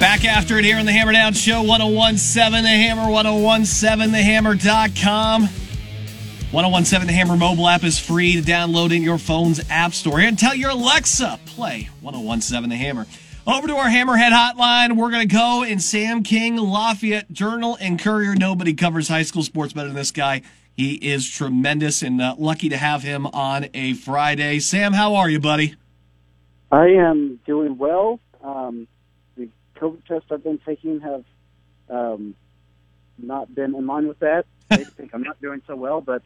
Back after it here on the Hammer Down Show, 1017 The Hammer, 1017TheHammer.com. 1017 The Hammer mobile app is free to download in your phone's app store. And tell your Alexa, play 1017 The Hammer. Over to our Hammerhead hotline. We're going to go in Sam King, Lafayette Journal and Courier. Nobody covers high school sports better than this guy. He is tremendous and uh, lucky to have him on a Friday. Sam, how are you, buddy? I am doing well. Um, COVID tests I've been taking have um, not been in line with that. They think I'm not doing so well, but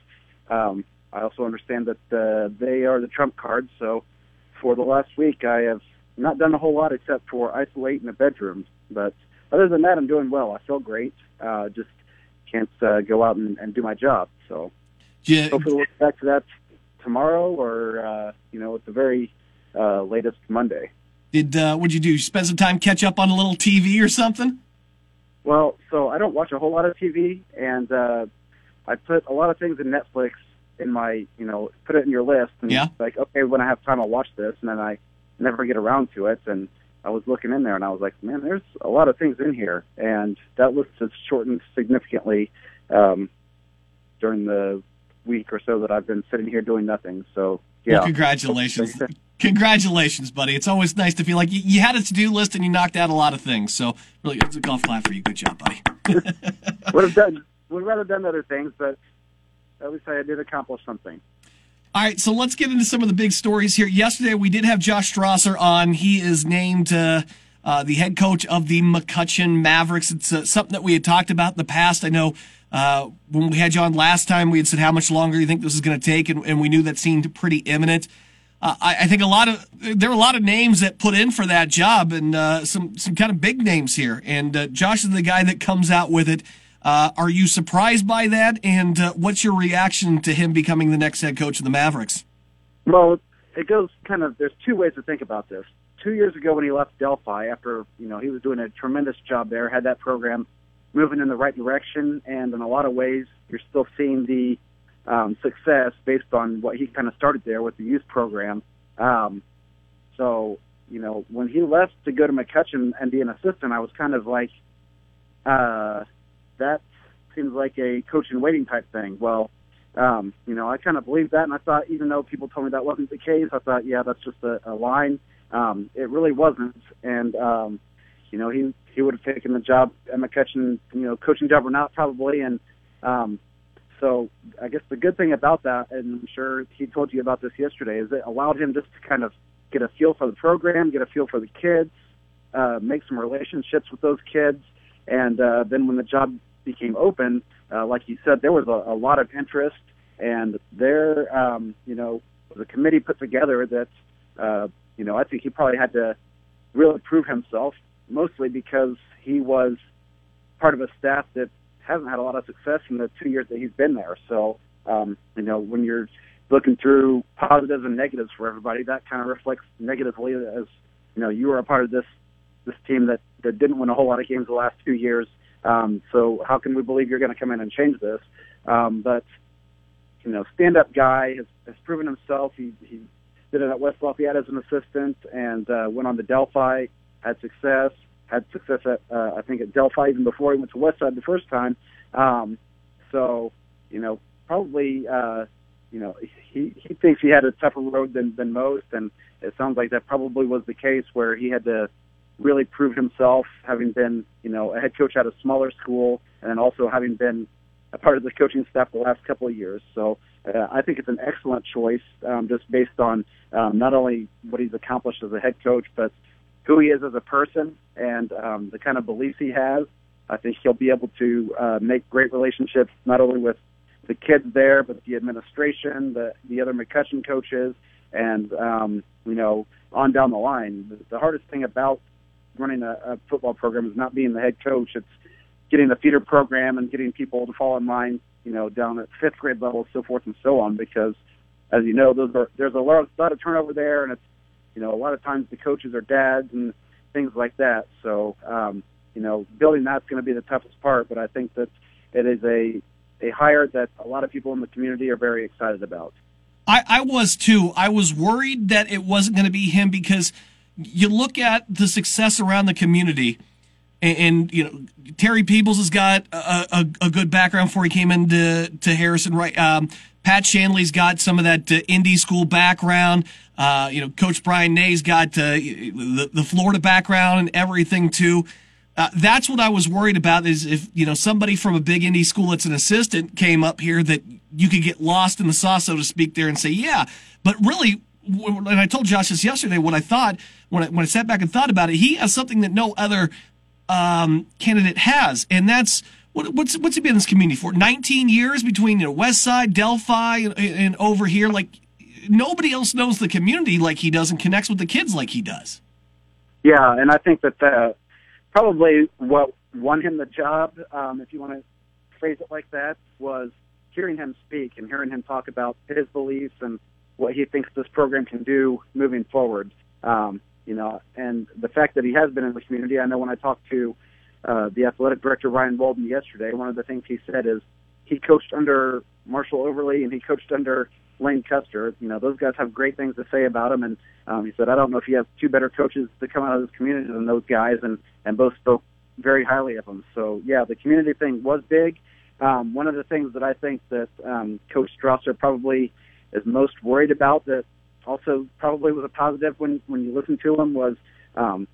um, I also understand that uh, they are the trump card. So for the last week, I have not done a whole lot except for isolate in a bedroom. But other than that, I'm doing well. I feel great. Uh, just can't uh, go out and, and do my job. So Yeah, hopefully we'll get back to that tomorrow, or uh, you know, at the very uh, latest Monday. Did uh, what'd you do? Spend some time catch up on a little TV or something? Well, so I don't watch a whole lot of TV, and uh, I put a lot of things in Netflix in my, you know, put it in your list, and Yeah. like, okay, when I have time, I'll watch this, and then I never get around to it, and I was looking in there, and I was like, man, there's a lot of things in here, and that list has shortened significantly um, during the week or so that I've been sitting here doing nothing. So, yeah. Well, congratulations. Congratulations, buddy. It's always nice to feel like you, you had a to do list and you knocked out a lot of things. So, really, it's a golf clap for you. Good job, buddy. would have done, would have rather done other things, but at least I did accomplish something. All right, so let's get into some of the big stories here. Yesterday, we did have Josh Strasser on. He is named uh, uh, the head coach of the McCutcheon Mavericks. It's uh, something that we had talked about in the past. I know uh, when we had you on last time, we had said how much longer you think this is going to take, and, and we knew that seemed pretty imminent. Uh, I, I think a lot of there are a lot of names that put in for that job, and uh, some some kind of big names here. And Josh is the guy that comes out with it. Are you surprised by that? And what's your reaction to him becoming the next head coach of the Mavericks? Well, it goes kind of. There's two ways to think about this. Two years ago, when he left Delphi, after you know he was doing a tremendous job there, had that program moving in the right direction, and in a lot of ways, you're still seeing the um, success based on what he kind of started there with the youth program. Um, so, you know, when he left to go to McCutcheon and be an assistant, I was kind of like, uh, that seems like a coach in waiting type thing. Well, um, you know, I kind of believed that, and I thought, even though people told me that wasn't the case, I thought, yeah, that's just a, a line. Um, it really wasn't, and um, you know, he he would have taken the job at McCutcheon, you know, coaching job or not, probably, and um, so I guess the good thing about that, and I'm sure he told you about this yesterday, is it allowed him just to kind of get a feel for the program, get a feel for the kids, uh, make some relationships with those kids, and uh, then when the job became open, uh, like you said, there was a, a lot of interest, and there, um, you know, a committee put together that, uh, you know, I think he probably had to really prove himself, mostly because he was part of a staff that hasn't had a lot of success in the two years that he's been there. So, um, you know, when you're looking through positives and negatives for everybody, that kind of reflects negatively as, you know, you were a part of this this team that, that didn't win a whole lot of games the last two years. Um, so how can we believe you're going to come in and change this? Um, but, you know, stand-up guy has, has proven himself. He, he did it at West Lafayette as an assistant and uh, went on to Delphi, had success, had success at, uh, I think, at Delphi even before he went to Westside the first time. Um, so, you know, probably, uh, you know, he, he thinks he had a tougher road than, than most, and it sounds like that probably was the case where he had to really prove himself, having been, you know, a head coach at a smaller school, and then also having been a part of the coaching staff the last couple of years. So uh, I think it's an excellent choice, um, just based on um, not only what he's accomplished as a head coach, but who he is as a person and um, the kind of beliefs he has. I think he'll be able to uh, make great relationships not only with the kids there, but the administration, the the other McCutcheon coaches, and um, you know on down the line. The, hardest thing about running a, a football program is not being the head coach. It's getting the feeder program and getting people to fall in line, you know, down at fifth grade level, so forth and so on. Because, as you know, those are there's a lot, lot of turnover there, and it's you know a lot of times the coaches are dads and things like that. So, um, you know, building that's going to be the toughest part. But I think that it is a a hire that a lot of people in the community are very excited about. I, I was too. I was worried that it wasn't going to be him because you look at the success around the community. And, and you know Terry Peebles has got a, a, a, good background before he came into to Harrison. Right, um, Pat Shanley's got some of that uh, Indy school background. Uh, you know, Coach Brian Nay's got uh, the, the Florida background and everything too. Uh, that's what I was worried about is if, you know, somebody from a big Indy school that's an assistant came up here that you could get lost in the sauce, so to speak, there and say, yeah. But really, and I told Josh this yesterday, what I thought, when I, when I sat back and thought about it, he has something that no other um, candidate has, and that's what, what's what's he been in this community for? 19 years between you know, West Side, Delphi, and, and over here. Like, nobody else knows the community like he does and connects with the kids like he does. Yeah, and I think that the probably what won him the job, um, if you want to phrase it like that, was hearing him speak and hearing him talk about his beliefs and what he thinks this program can do moving forward. Um, you know, and the fact that he has been in the community, I know when I talked to uh, the athletic director Ryan Walden yesterday, one of the things he said is he coached under Marshall Overly and he coached under Lane Custer. You know, those guys have great things to say about him, and um, he said, I don't know if you have two better coaches to come out of this community than those guys, and and both spoke very highly of him. So yeah, the community thing was big. Um, one of the things that I think that um, Coach Strasser probably is most worried about that also probably was a positive when when you listen to him was um,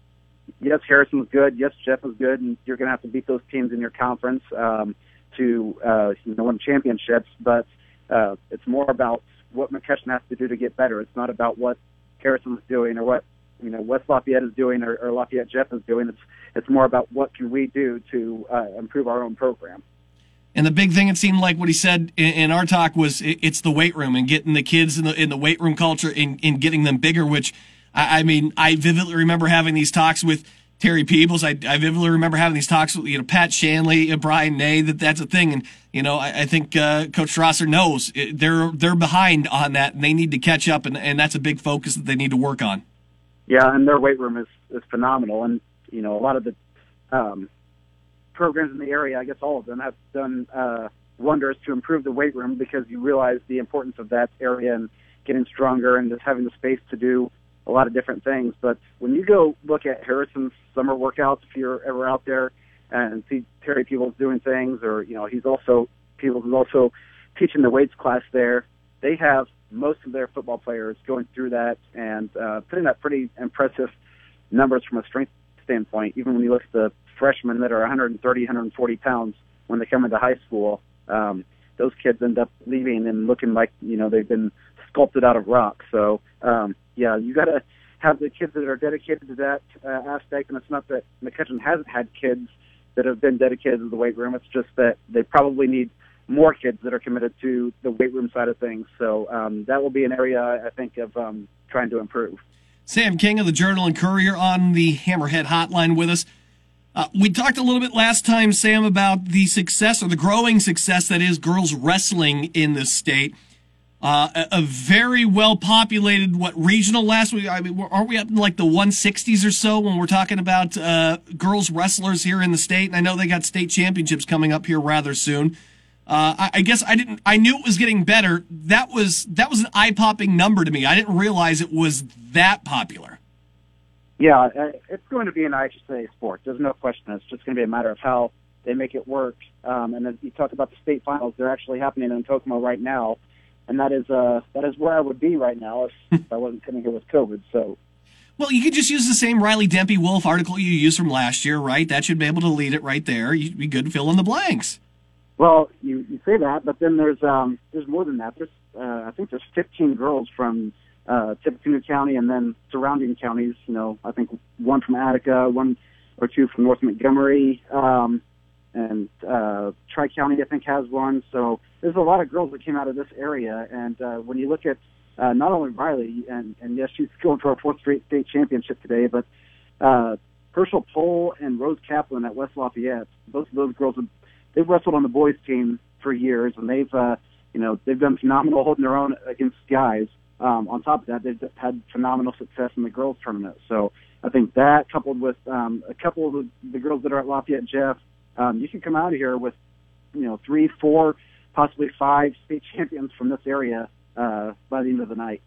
yes Harrison was good, yes Jeff was good, and you're going to have to beat those teams in your conference um, to uh, you know win championships, but uh, it's more about what McCutcheon has to do to get better. It's not about what Harrison's doing or what you know West Lafayette is doing or, or Lafayette Jeff is doing. It's it's more about what can we do to uh, improve our own program. And the big thing it seemed like what he said in, in our talk was it, it's the weight room and getting the kids in the in the weight room culture and, and getting them bigger. Which I, I mean, I vividly remember having these talks with Terry Peebles. I, I vividly remember having these talks with you know Pat Shanley, and Brian Nay. That that's a thing, and you know I, I think uh, Coach Strasser knows it, they're they're behind on that, and they need to catch up, and, and that's a big focus that they need to work on. Yeah, and their weight room is is phenomenal, and you know a lot of the um, programs in the area, I guess all of them have done uh, wonders to improve the weight room because you realize the importance of that area and getting stronger and just having the space to do a lot of different things. But when you go look at Harrison's summer workouts, if you're ever out there and see Terry Peebles doing things, or you know, he's also Peebles is also teaching the weights class there. They have most of their football players going through that and uh, putting up pretty impressive numbers from a strength standpoint. Even when you look at the freshmen that are 130, 140 pounds when they come into high school, um, those kids end up leaving and looking like you know they've been sculpted out of rock. So um, yeah, you got to have the kids that are dedicated to that uh, aspect. And it's not that McCutcheon hasn't had kids that have been dedicated to the weight room. It's just that they probably need more kids that are committed to the weight room side of things. So um, that will be an area I think of um, trying to improve. Sam King of the Journal and Courier on the Hammerhead Hotline with us. Uh, we talked a little bit last time, Sam, about the success or the growing success that is girls wrestling in this state. Uh, a, a, very well populated what regional last week. I mean, aren't we up in like the 160s or so when we're talking about uh, girls wrestlers here in the state? And I know they got state championships coming up here rather soon. Uh, I, I, guess I didn't. I knew it was getting better. That was that was an eye popping number to me. I didn't realize it was that popular. Yeah, uh, it's going to be an IHSA sport. There's no question. It's just going to be a matter of how they make it work. Um, and as you talked about the state finals, they're actually happening in Kokomo right now and that is uh, that is where I would be right now if, if I wasn't sitting here with COVID. So. Well, you could just use the same Riley Dempy Wolf article you used from last year, right? That should be able to lead it right there. You'd be good to fill in the blanks. Well, you, you say that, but then there's um, there's more than that. There's uh, I think there's 15 girls from uh, Tippecanoe County and then surrounding counties. You know, I think one from Attica, one or two from North Montgomery. Um, and uh, Tri County I think has one. So there's a lot of girls that came out of this area, and uh, when you look at uh, not only Riley, and, and yes, she's going for a fourth straight state championship today, but uh, Herschel Pohl and Rose Kaplan at West Lafayette. Both of those girls have they've wrestled on the boys team for years, and they've uh, you know they've done phenomenal holding their own against guys. Um, on top of that, they've had phenomenal success in the girls tournament. So I think that coupled with um, a couple of the, the girls that are at Lafayette Jeff um, you can come out of here with, you know, three, four, possibly five state champions from this area uh, by the end of the night.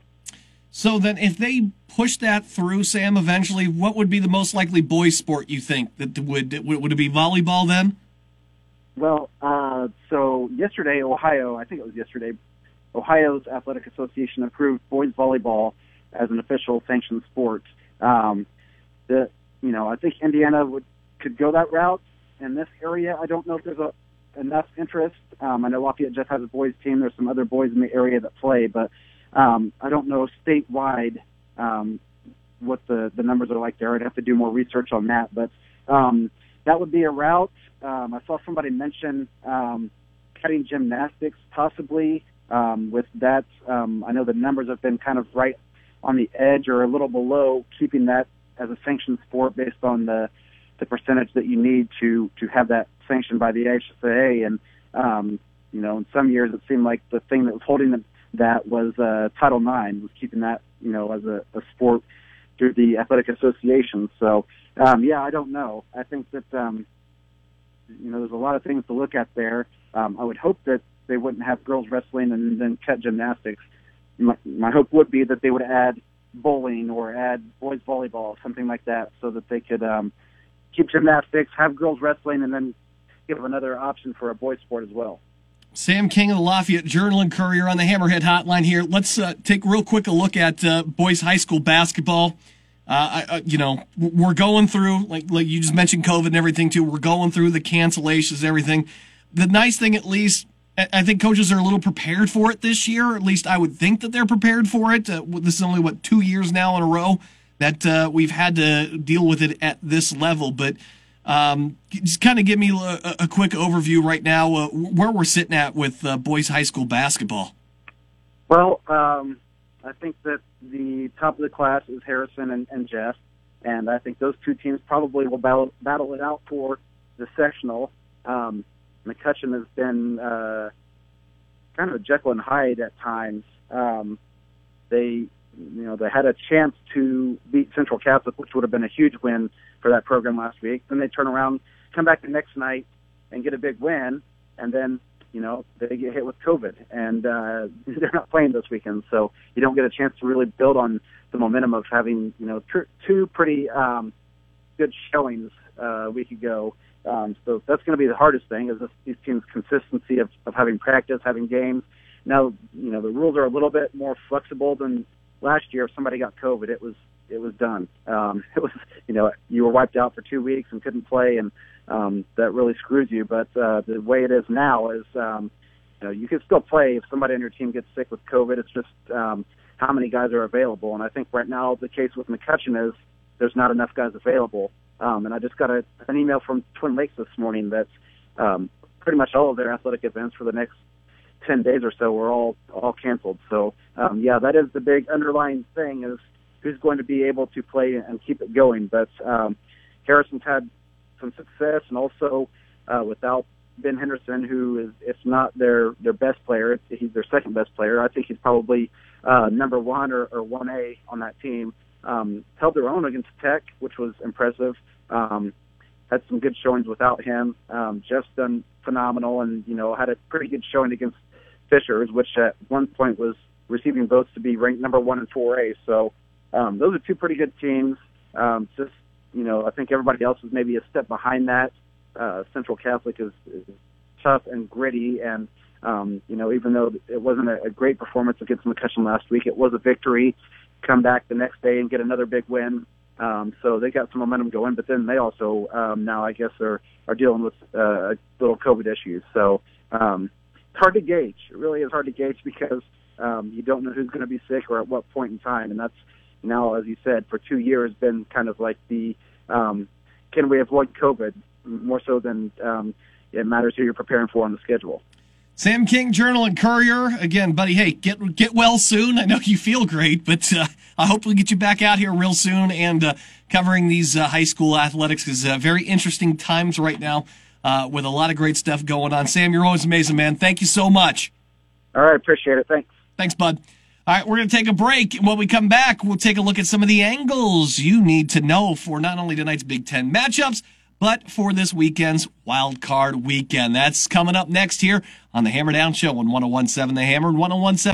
So then, if they push that through, Sam, eventually, what would be the most likely boys' sport you think that would would it be volleyball then? Well, uh, so yesterday, Ohio, I think it was yesterday, Ohio's Athletic Association approved boys volleyball as an official sanctioned sport. Um, the, you know, I think Indiana would could go that route. In this area, I don't know if there's a enough interest. Um, I know Lafayette just has a boys team. There's some other boys in the area that play, but um, I don't know statewide um, what the the numbers are like there. I'd have to do more research on that, but um, that would be a route. Um, I saw somebody mention um, cutting gymnastics possibly. Um, with that, um, I know the numbers have been kind of right on the edge or a little below keeping that as a sanctioned sport based on the the percentage that you need to to have that sanctioned by the HSAA. And um, you know, in some years it seemed like the thing that was holding them, that was uh, Title IX was keeping that you know as a, a sport through the athletic association. So um, yeah, I don't know. I think that um, you know there's a lot of things to look at there. Um, I would hope that they wouldn't have girls wrestling and then cut gymnastics. My, my hope would be that they would add bowling or add boys volleyball, something like that, so that they could um, keep gymnastics, have girls wrestling, and then give another option for a boys sport as well. Sam King of the Lafayette Journal and Courier on the Hammerhead Hotline here. Let's uh, take real quick a look at uh, boys high school basketball. Uh, I, you know, we're going through like like you just mentioned COVID and everything too. We're going through the cancellations, and everything. The nice thing, at least, I think coaches are a little prepared for it this year. At least I would think that they're prepared for it. Uh, this is only what two years now in a row that uh, we've had to deal with it at this level. But um, just kind of give me a, a, quick overview right now uh, where we're sitting at with uh, boys high school basketball. Well, um, I think that the top of the class is Harrison and, and Jeff, and I think those two teams probably will battle, battle it out for the sectional. Um, McCutcheon has been uh, kind of a Jekyll and Hyde at times. Um, they you know, they had a chance to beat Central Catholic, which would have been a huge win for that program last week. Then they turn around, come back the next night, and get a big win, and then you know they get hit with COVID, and uh, they're not playing this weekend, so you don't get a chance to really build on the momentum of having you know tr- two pretty um, good showings uh, a week ago. Um, so that's going to be the hardest thing is this, these teams' consistency of, of having practice, having games. Now, you know, the rules are a little bit more flexible than last year, if somebody got COVID, it was it was done. Um, it was you know you were wiped out for two weeks and couldn't play, and um, that really screws you. But uh, the way it is now is um, you know you can still play if somebody on your team gets sick with COVID. It's just um, how many guys are available, and I think right now the case with McCutcheon is there's not enough guys available. Um, and I just got a, an email from Twin Lakes this morning that um, pretty much all of their athletic events for the next 10 days or so were all all canceled. So um, yeah, that is the big underlying thing is who's going to be able to play and keep it going. But um, Harrison's had some success, and also uh, without Ben Henderson, who is if not their their best player, he's their second best player. I think he's probably uh, number one or, or 1A on that team. Um, held their own against Tech, which was impressive. Um, had some good showings without him. Um, Jeff's done phenomenal, and you know had a pretty good showing against Fishers, which at one point was receiving votes to be ranked number one in 4A. So um, those are two pretty good teams. Um, just you know, I think everybody else is maybe a step behind that. Uh, Central Catholic is, is tough and gritty, and um, you know, even though it wasn't a, a great performance against McCutcheon last week, it was a victory. Come back the next day and get another big win. Um, so they got some momentum going, but then they also um, now I guess are are dealing with uh, little COVID issues. So um, it's hard to gauge. It really is hard to gauge because um, you don't know who's going to be sick or at what point in time, and that's now, as you said, for two years been kind of like the um, can we avoid COVID more so than um, it matters who you're preparing for on the schedule. Sam King, Journal and Courier. Again, buddy, hey, get get well soon. I know you feel great, but uh, I hope we get you back out here real soon and uh, covering these uh, high school athletics is uh, very interesting times right now uh, with a lot of great stuff going on. Sam, you're always amazing, man. Thank you so much. All right, appreciate it. Thanks. Thanks, bud. All right, we're going to take a break. When we come back, we'll take a look at some of the angles you need to know for not only tonight's Big Ten matchups, but for this weekend's wild card weekend. That's coming up next here on the Hammer Down Show on 1017 The Hammer and 1017.